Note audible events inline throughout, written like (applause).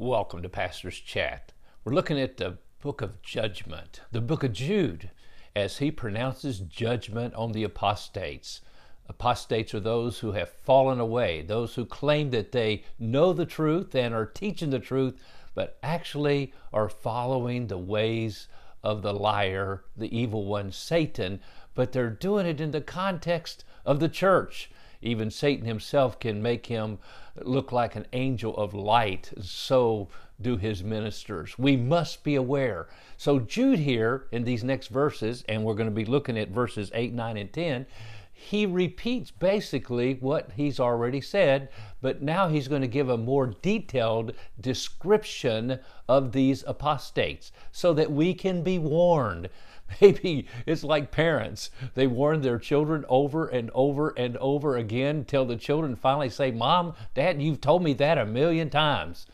Welcome to Pastor's Chat. We're looking at the book of judgment, the book of Jude, as he pronounces judgment on the apostates. Apostates are those who have fallen away, those who claim that they know the truth and are teaching the truth, but actually are following the ways of the liar, the evil one, Satan, but they're doing it in the context of the church. Even Satan himself can make him look like an angel of light. So do his ministers. We must be aware. So, Jude here in these next verses, and we're going to be looking at verses 8, 9, and 10, he repeats basically what he's already said, but now he's going to give a more detailed description of these apostates so that we can be warned. (laughs) Maybe it's like parents. They warn their children over and over and over again till the children finally say, Mom, Dad, you've told me that a million times.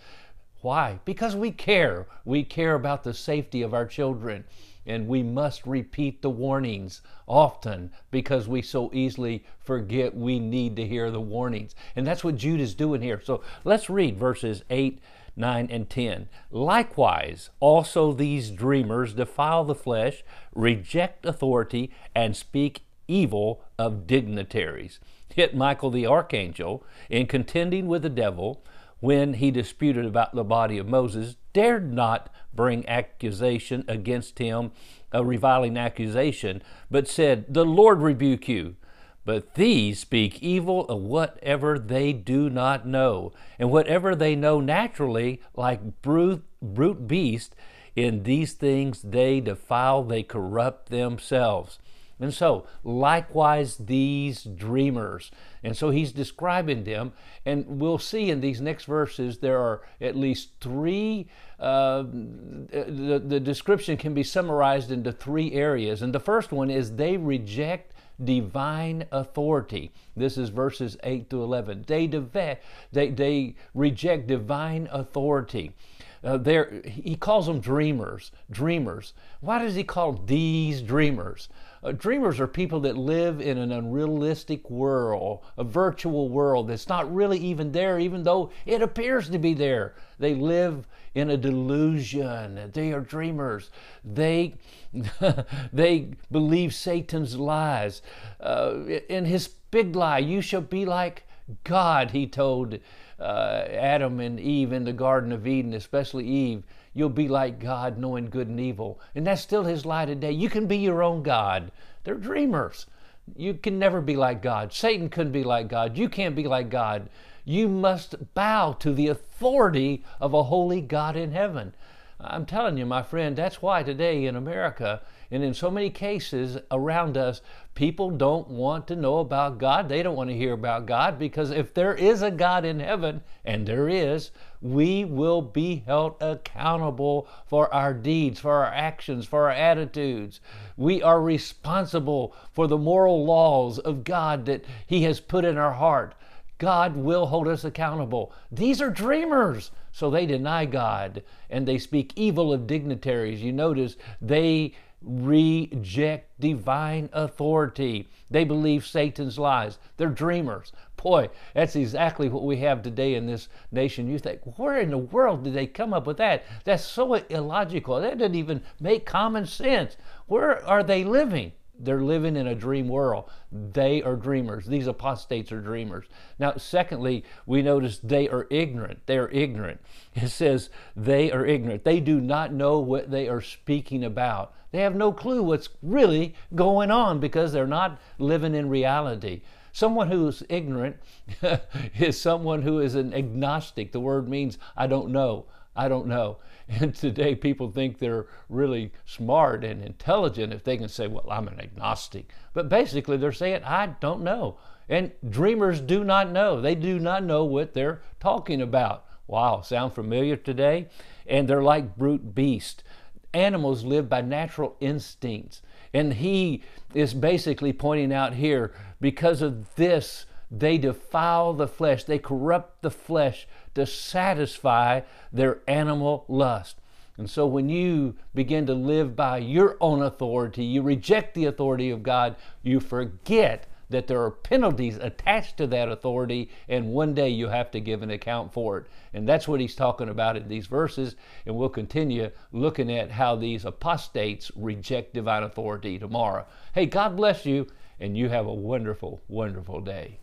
Why? Because we care. We care about the safety of our children. And we must repeat the warnings often because we so easily forget we need to hear the warnings. And that's what Jude is doing here. So let's read verses 8 9 and 10. Likewise, also these dreamers defile the flesh, reject authority, and speak evil of dignitaries. Hit Michael the archangel in contending with the devil when he disputed about the body of Moses, dared not bring accusation against him, a reviling accusation, but said, The Lord rebuke you. But these speak evil of whatever they do not know, and whatever they know naturally, like brute, brute beasts, in these things they defile, they corrupt themselves. And so, likewise, these dreamers. And so he's describing them. And we'll see in these next verses, there are at least three, uh, the, the description can be summarized into three areas. And the first one is they reject divine authority. This is verses 8 to 11. They, deve- they, they reject divine authority. Uh, he calls them dreamers. Dreamers. Why does he call these dreamers? Uh, dreamers are people that live in an unrealistic world, a virtual world that's not really even there, even though it appears to be there. They live in a delusion. They are dreamers. They, (laughs) they believe Satan's lies. Uh, in his big lie, you shall be like God, he told uh, Adam and Eve in the Garden of Eden, especially Eve. You'll be like God, knowing good and evil. And that's still his lie today. You can be your own God. They're dreamers. You can never be like God. Satan couldn't be like God. You can't be like God. You must bow to the authority of a holy God in heaven. I'm telling you, my friend, that's why today in America and in so many cases around us, people don't want to know about God. They don't want to hear about God because if there is a God in heaven, and there is, we will be held accountable for our deeds, for our actions, for our attitudes. We are responsible for the moral laws of God that He has put in our heart. God will hold us accountable. These are dreamers. So they deny God and they speak evil of dignitaries. You notice they reject divine authority. They believe Satan's lies. They're dreamers. Boy, that's exactly what we have today in this nation. You think, where in the world did they come up with that? That's so illogical. That doesn't even make common sense. Where are they living? They're living in a dream world. They are dreamers. These apostates are dreamers. Now, secondly, we notice they are ignorant. They are ignorant. It says they are ignorant. They do not know what they are speaking about. They have no clue what's really going on because they're not living in reality. Someone who's ignorant (laughs) is someone who is an agnostic. The word means I don't know. I don't know. (laughs) And today people think they're really smart and intelligent if they can say, Well, I'm an agnostic. But basically, they're saying, I don't know. And dreamers do not know. They do not know what they're talking about. Wow, sound familiar today? And they're like brute beasts. Animals live by natural instincts. And he is basically pointing out here because of this, they defile the flesh, they corrupt the flesh to satisfy their animal lust. And so when you begin to live by your own authority, you reject the authority of God, you forget that there are penalties attached to that authority, and one day you have to give an account for it. And that's what he's talking about in these verses. And we'll continue looking at how these apostates reject divine authority tomorrow. Hey, God bless you, and you have a wonderful, wonderful day.